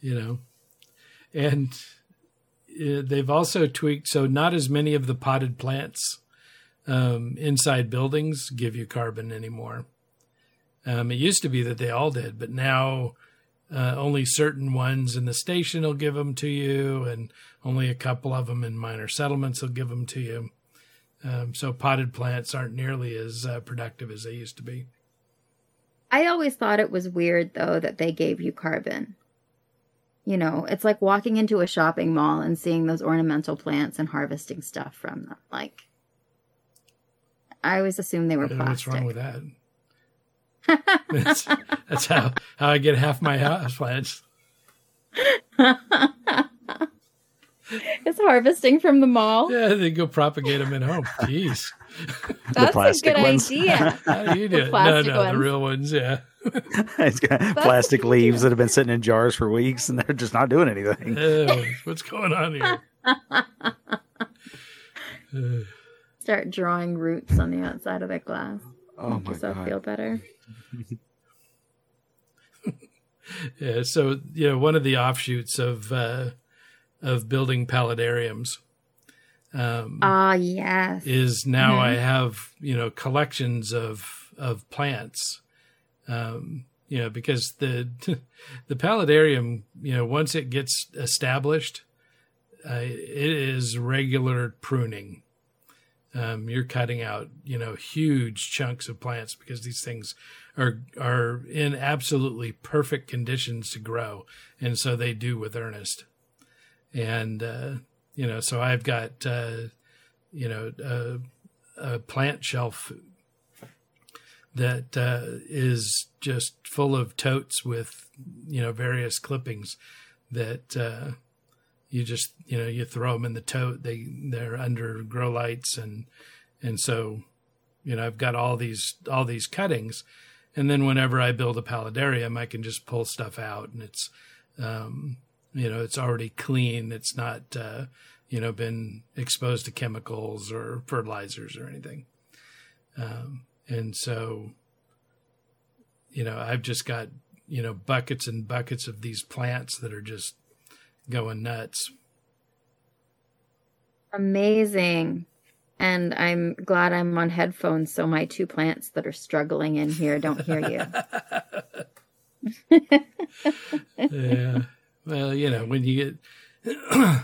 you know, and uh, they've also tweaked so not as many of the potted plants um, inside buildings give you carbon anymore. Um, it used to be that they all did, but now uh, only certain ones in the station will give them to you, and only a couple of them in minor settlements will give them to you. Um, so potted plants aren't nearly as uh, productive as they used to be. I always thought it was weird though that they gave you carbon. You know, it's like walking into a shopping mall and seeing those ornamental plants and harvesting stuff from them. Like I always assumed they were know what's wrong with that? that's, that's how, how I get half my house plants. it's harvesting from the mall. Yeah, they go propagate them at home. Jeez, That's a good ones. idea. how do you do it? No, plastic no, the real ones. Yeah. it's got plastic leaves that have been sitting in jars for weeks and they're just not doing anything. Oh, what's going on here? Uh, Start drawing roots on the outside of the glass. Oh Make my yourself god! feel better. yeah. So you know, one of the offshoots of uh, of building paludariums um, Ah, yes. is now Mhm. I have you know collections of of plants. Um, you know, because the the paludarium, you know, once it gets established, uh, it is regular pruning. Um, you're cutting out, you know, huge chunks of plants because these things are are in absolutely perfect conditions to grow, and so they do with earnest. And uh, you know, so I've got uh, you know a, a plant shelf that uh, is just full of totes with you know various clippings that uh, you just you know you throw them in the tote. They they're under grow lights and and so you know I've got all these all these cuttings. And then whenever I build a paludarium I can just pull stuff out and it's um, you know it's already clean it's not uh, you know been exposed to chemicals or fertilizers or anything um, and so you know I've just got you know buckets and buckets of these plants that are just going nuts Amazing. And I'm glad I'm on headphones so my two plants that are struggling in here don't hear you. yeah. Well, you know, when you get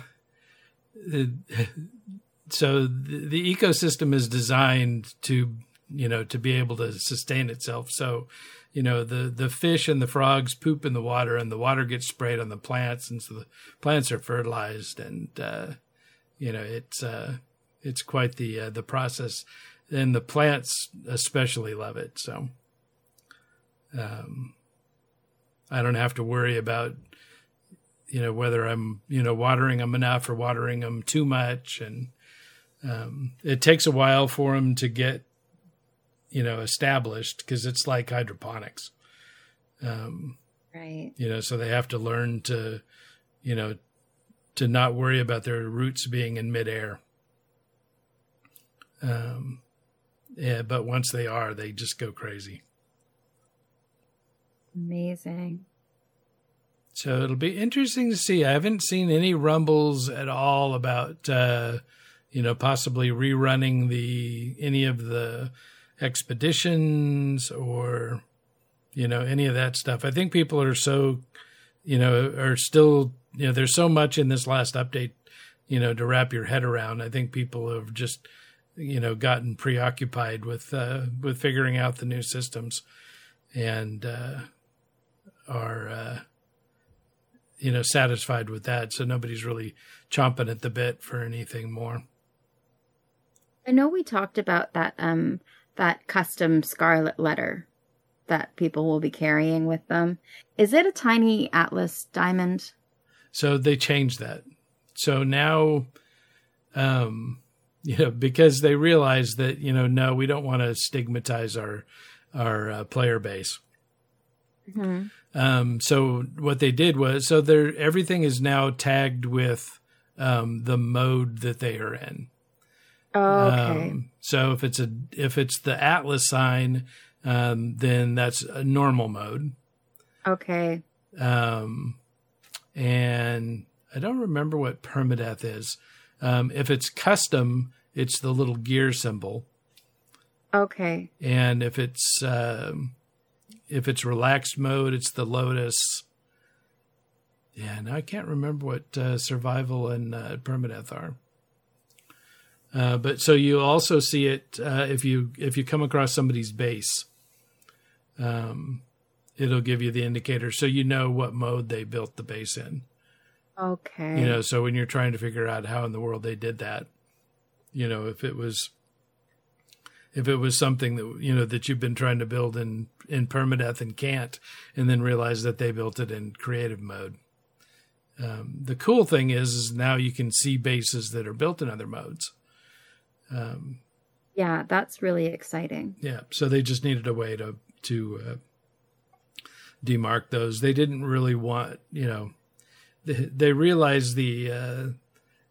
so the, the ecosystem is designed to, you know, to be able to sustain itself. So, you know, the the fish and the frogs poop in the water, and the water gets sprayed on the plants, and so the plants are fertilized, and uh, you know, it's uh, it's quite the uh, the process, and the plants especially love it. So. Um, I don't have to worry about, you know, whether I'm, you know, watering them enough or watering them too much. And um, it takes a while for them to get, you know, established because it's like hydroponics. Um, right. you know, so they have to learn to, you know, to not worry about their roots being in midair. Um, yeah, but once they are, they just go crazy. Amazing. So it'll be interesting to see. I haven't seen any rumbles at all about, uh, you know, possibly rerunning the any of the expeditions or, you know, any of that stuff. I think people are so, you know, are still, you know, there's so much in this last update, you know, to wrap your head around. I think people have just, you know, gotten preoccupied with uh, with figuring out the new systems, and uh, are. You know, satisfied with that. So nobody's really chomping at the bit for anything more. I know we talked about that um that custom scarlet letter that people will be carrying with them. Is it a tiny Atlas diamond? So they changed that. So now, um, you know, because they realize that you know, no, we don't want to stigmatize our our uh, player base. Mm-hmm. Um, so what they did was, so they everything is now tagged with um, the mode that they are in. Oh, okay. Um, so if it's a if it's the Atlas sign, um, then that's a normal mode. okay. Um, and I don't remember what permadeath is. Um, if it's custom, it's the little gear symbol, Okay. and if it's um, if it's relaxed mode, it's the lotus. Yeah, now I can't remember what uh, survival and uh, permadeath are. Uh, but so you also see it uh, if you if you come across somebody's base, um, it'll give you the indicator, so you know what mode they built the base in. Okay. You know, so when you're trying to figure out how in the world they did that, you know, if it was if it was something that you know that you've been trying to build in in permadeath and can't, and then realize that they built it in creative mode. Um, the cool thing is, is now you can see bases that are built in other modes. Um, yeah, that's really exciting. yeah, so they just needed a way to to uh, demark those. They didn't really want, you know, they, they realized the, uh,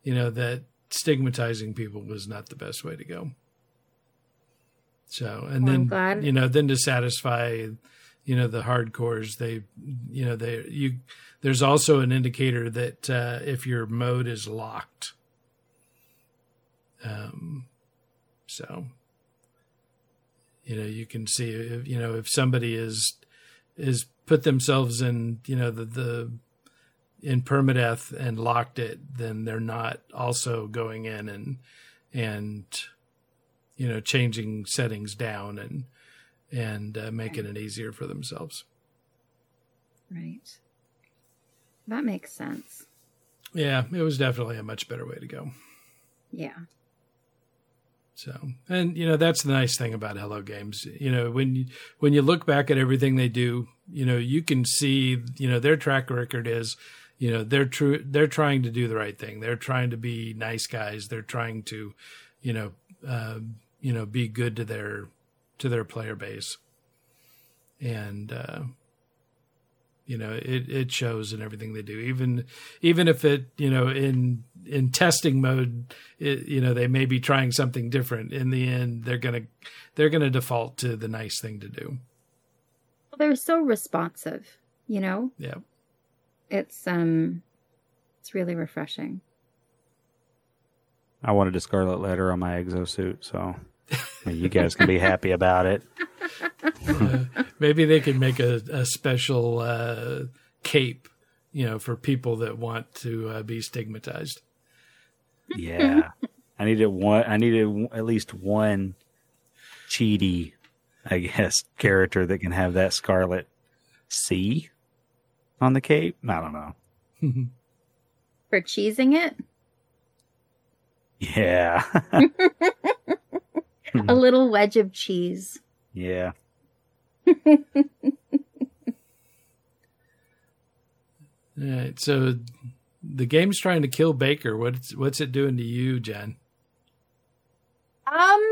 you know, that stigmatizing people was not the best way to go. So, and Well, then you know, then to satisfy, you know, the hardcores, they, you know, they you. There's also an indicator that uh, if your mode is locked. Um, so you know you can see if you know if somebody is is put themselves in you know the the in permadeath and locked it then they're not also going in and and you know changing settings down and and uh, making it easier for themselves Right. That makes sense. yeah it was definitely a much better way to go Yeah. So, and you know that's the nice thing about Hello Games. You know, when you when you look back at everything they do, you know you can see you know their track record is, you know they're true they're trying to do the right thing. They're trying to be nice guys. They're trying to, you know, uh, you know, be good to their to their player base. And uh, you know it it shows in everything they do. Even even if it you know in in testing mode it, you know they may be trying something different in the end they're gonna they're gonna default to the nice thing to do Well, they're so responsive, you know? yeah It's um it's really refreshing. I wanted a scarlet letter on my exosuit, so I mean, you guys can be happy about it. Uh, maybe they could make a, a special uh, cape you know for people that want to uh, be stigmatized Yeah, I needed one. I needed at least one cheaty, I guess, character that can have that scarlet C on the cape. I don't know. For cheesing it, Yeah, a little wedge of cheese. yeah. all right so the game's trying to kill baker what's what's it doing to you jen Um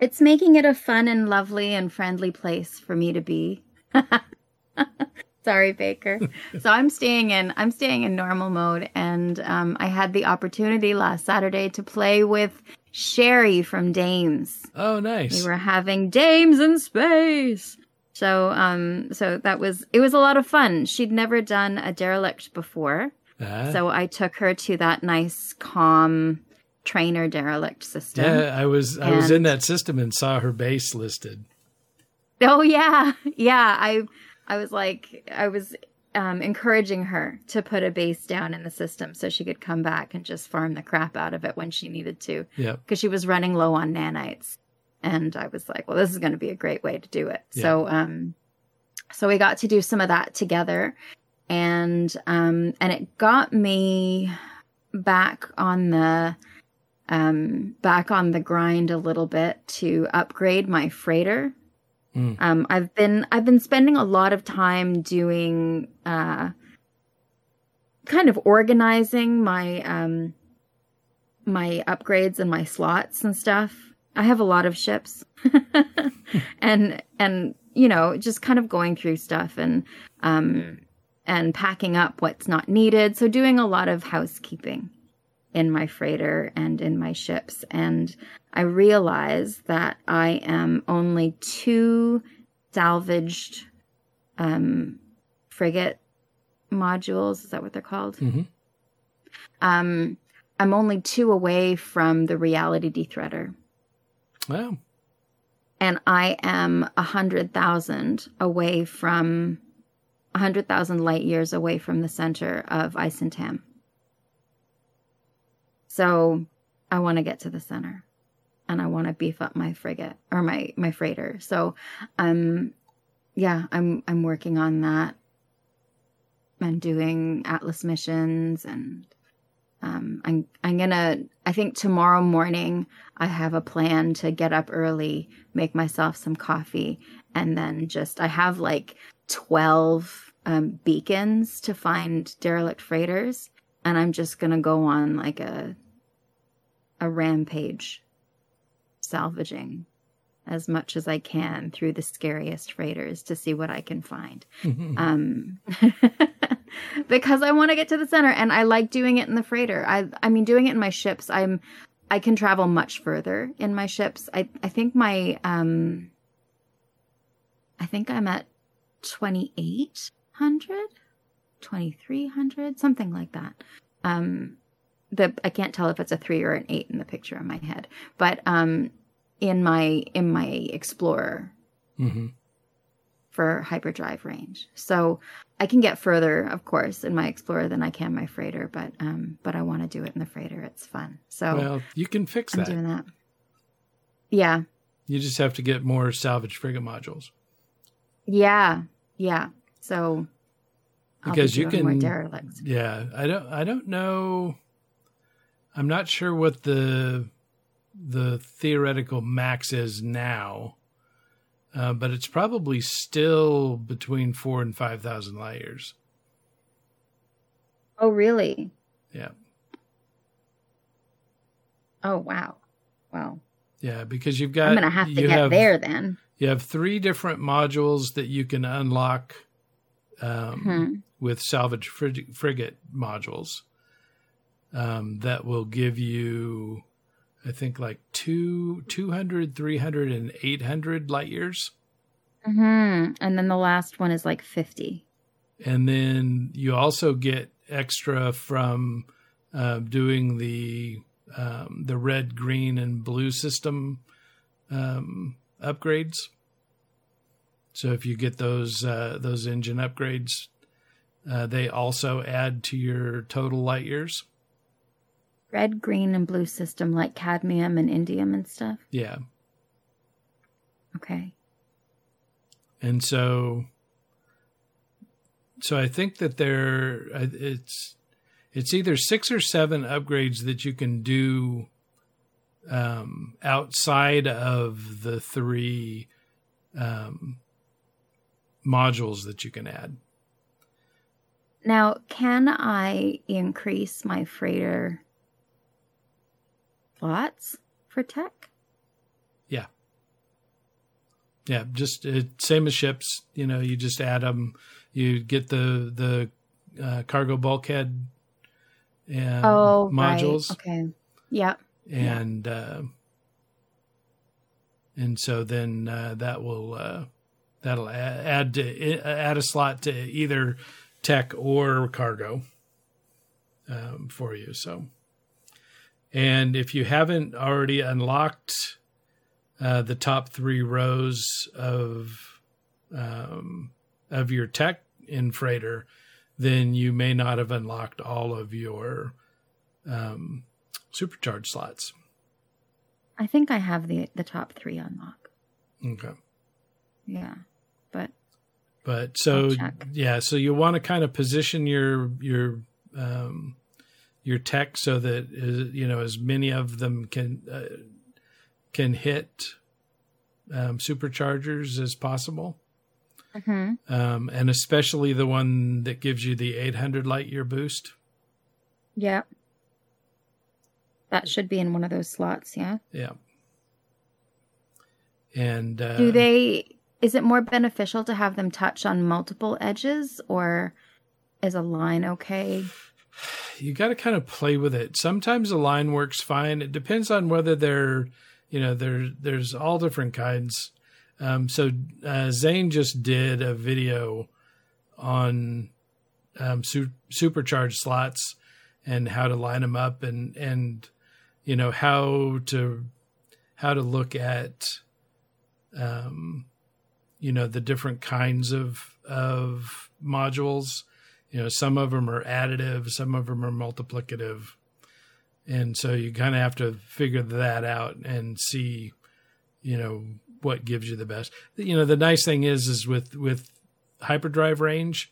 it's making it a fun and lovely and friendly place for me to be. Sorry, Baker. so I'm staying in I'm staying in normal mode and um I had the opportunity last Saturday to play with Sherry from Dames. oh nice We were having Dames in space. So um so that was it was a lot of fun. She'd never done a derelict before. Ah. So I took her to that nice calm trainer derelict system. yeah i was i was in that system and saw her base listed Oh yeah, yeah. I I was like I was um, encouraging her to put a base down in the system so she could come back and just farm the crap out of it when she needed to. Yeah because she was running low on nanites, and I was like, well, this is going to be a great way to do it. Yeah. So um, so we got to do some of that together, and um, and it got me back on the um back on the grind a little bit to upgrade my freighter Mm. Um, I've been I've been spending a lot of time doing uh, kind of organizing my um, my upgrades and my slots and stuff. I have a lot of ships, and and you know just kind of going through stuff and um, and packing up what's not needed. So doing a lot of housekeeping in my freighter and in my ships. And I realize that I am only two salvaged um, frigate modules. Is that what they're called? Mhm. Um, I'm only two away from the reality dethreader. Wow. And I am a hundred thousand away from a hundred thousand light years away from the center of Eissentam. So I want to get to the center and I want to beef up my frigate or my, my freighter. So, um, yeah, I'm, I'm working on that and doing Atlas missions and, um, I'm, I'm gonna, I think tomorrow morning I have a plan to get up early, make myself some coffee, and then just, I have like 12, um, beacons to find derelict freighters. And I'm just gonna go on like a, a rampage salvaging as much as I can through the scariest freighters to see what I can find. Um, because I want to get to the center and I like doing it in the freighter. I I mean doing it in my ships. I'm I can travel much further in my ships. I I think my um I think I'm at 2800 2300 something like that. Um the I can't tell if it's a 3 or an 8 in the picture in my head. But um in my in my explorer Mhm. for hyperdrive range. So I can get further, of course, in my Explorer than I can my freighter, but um, but I want to do it in the freighter. It's fun. So well, you can fix I'm that. doing that. Yeah, You just have to get more salvage frigate modules. yeah, yeah. So Because you doing more can- Yeah, I don't. I don't know. I'm not sure what the the theoretical max is now, uh, but it's probably still between four and five thousand light years. Oh, really? Yeah, Oh, wow. Wow. yeah, because you've got. I'm gonna have to get have, there then. You have three different modules that you can unlock um, Hmm. with salvage frig- frigate modules um, that will give you, I think, like two, 200, 300, and 800 light years. hmm And then the last one is like 50. And then you also get extra from uh, doing the um, the red, green, and blue system um, upgrades. So if you get those uh, those engine upgrades, uh, they also add to your total light years. Red, green, and blue system like cadmium and indium and stuff. Yeah, Okay. and so so I think that there it's it's either six or seven upgrades that you can do um, outside of the three um, modules that you can add. Now, can I increase my freighter slots for tech? Yeah, Yeah, just uh, same as ships. You know, you just add them. You get the the uh, cargo bulkhead and oh, modules. Right. Okay. Yeah. and uh, and so then uh, that will uh, that'll add, add to add a slot to either tech or cargo um, for you. So, and if you haven't already unlocked uh, the top three rows of um, of your tech in freighter, then you may not have unlocked all of your um, supercharged slots. I think I have the the top three unlock. Okay. Yeah. But so yeah, so you want to kind of position your your um, your tech so that uh, you know as many of them can uh, can hit um, superchargers as possible, hmm um, and especially the one that gives you the 800 light year boost. Yeah. That should be in one of those slots, yeah. Yeah. And uh, Do they is it more beneficial to have them touch on multiple edges or is a line okay? you got to kind of play with it. Sometimes a line works fine. It depends on whether they're, you know, there there's all different kinds. Um, so uh, Xaine just did a video on um, su- supercharged slots and how to line them up and and you know how to how to look at um, you know the different kinds of of modules you know some of them are additive some of them are multiplicative and so you kind of have to figure that out and see you know what gives you the best you know the nice thing is is with with hyperdrive range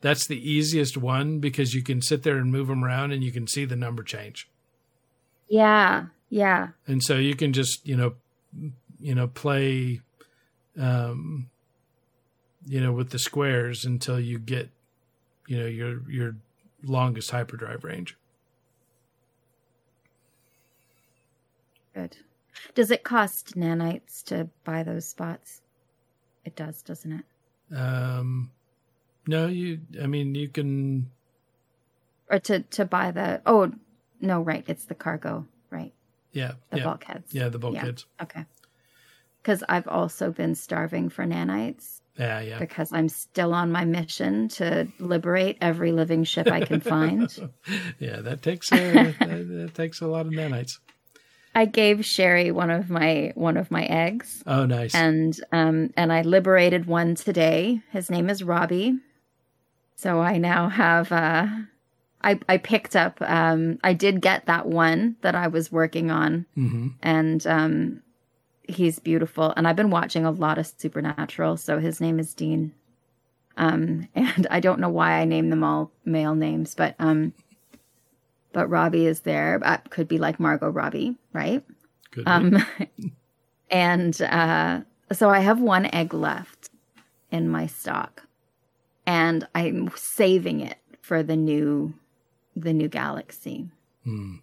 that's the easiest one because you can sit there and move them around and you can see the number change Yeah. Yeah. and so you can just you know you know play um you know with the squares until you get you know your your longest hyperdrive range Good. Does it cost nanites to buy those spots? It does, doesn't it? um no you i mean you can Or to to buy the Oh, no, right. It's the cargo, right? yeah The yeah bulkheads. yeah the bulkheads Okay. Cuz I've also been starving for nanites yeah yeah because I'm still on my mission to liberate every living ship I can find. yeah that takes a that, that takes a lot of nanites I gave Sherry one of my one of my eggs. oh nice and um and I liberated one today. His name is Robbie. So I now have uh I I picked up um I did get that one that I was working on hmm and um he's beautiful and I've been watching a lot of supernatural so his name is Dean. Um and I don't know why I name them all male names but um but Robbie is there. That could be like Margot Robbie, right? good Um, and uh, so I have one egg left in my stock, and I'm saving it for the new, the new galaxy. Hmm.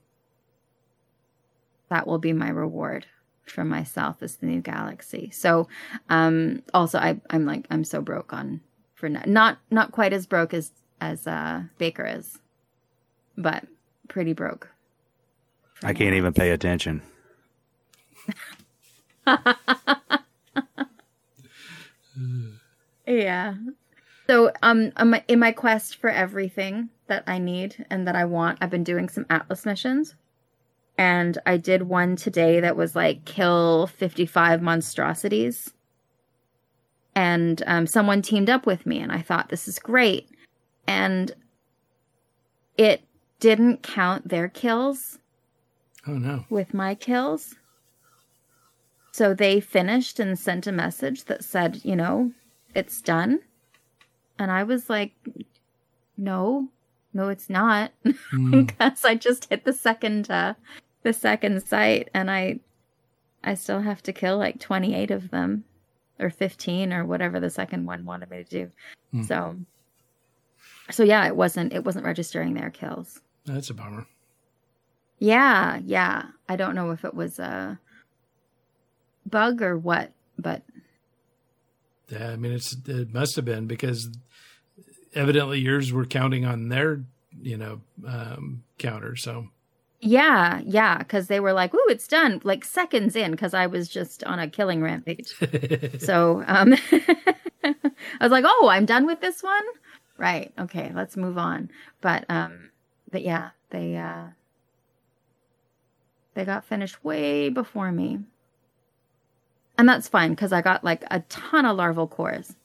That will be my reward for myself as the new galaxy. So, um, also I, I'm like I'm so broke on for n- not not quite as broke as as uh, Baker is, but pretty broke. I can't now. even pay attention. Yeah. So, um, um, in my quest for everything that I need and that I want, I've been doing some Atlas missions. And I did one today that was like kill 55 monstrosities. And um, someone teamed up with me, and I thought, this is great. And it didn't count their kills oh no with my kills. So they finished and sent a message that said, you know, it's done. And I was like, no, no, it's not. Hmm. because I just hit the second, uh, the second site and I, I still have to kill like 28 of them or 15 or whatever the second one wanted me to do. Hmm. So, so yeah, it wasn't, it wasn't registering their kills. that's a bummer Yeah, yeah. I don't know if it was a bug or what, but Yeah, I mean, it's it must have been because evidently yours were counting on their, you know, um, counter. So yeah, yeah, because they were like, "Ooh, it's done!" Like seconds in, because I was just on a killing rampage. so um, I was like, "Oh, I'm done with this one." Right. Okay, let's move on. But um, but yeah, they uh, they got finished way before me, and that's fine because I got like a ton of larval cores,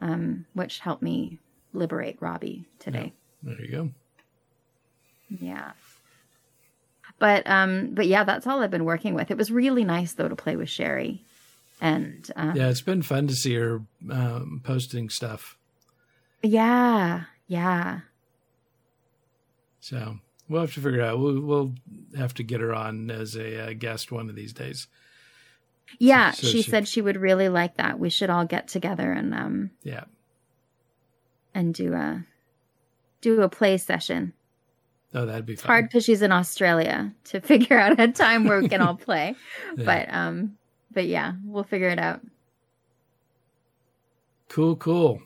um, which helped me liberate Robbie today. there you go. Yeah. But um but yeah, that's all I've been working with. It was really nice though to play with Sherry. And um, Yeah, it's been fun to see her um, posting stuff. yeah, yeah. So we'll have to figure out. We'll, we'll have to get her on as a uh, guest one of these days. Yeah, So she, she- said she would really like that. We should all get together and um Yeah. and do a do a play session. Oh, that'd be fun. hard because she's in Australia to figure out a time where we can all play. Yeah. But um, but yeah, we'll figure it out. Cool, cool.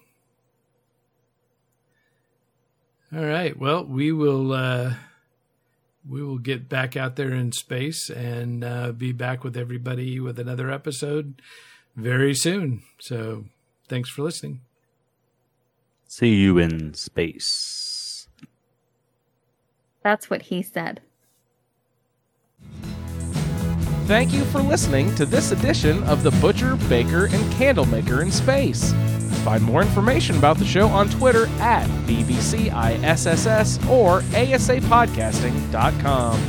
All right. Well, we will uh we will get back out there in space and uh be back with everybody with another episode very soon. So, thanks for listening. See you in space. That's what he said. Thank you for listening to this edition of The Butcher, Baker, and Candlemaker in Space. Find more information about the show on Twitter at BBCISSS or ASAPodcasting.com.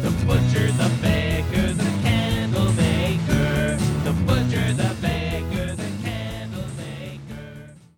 The Butcher, the Baker,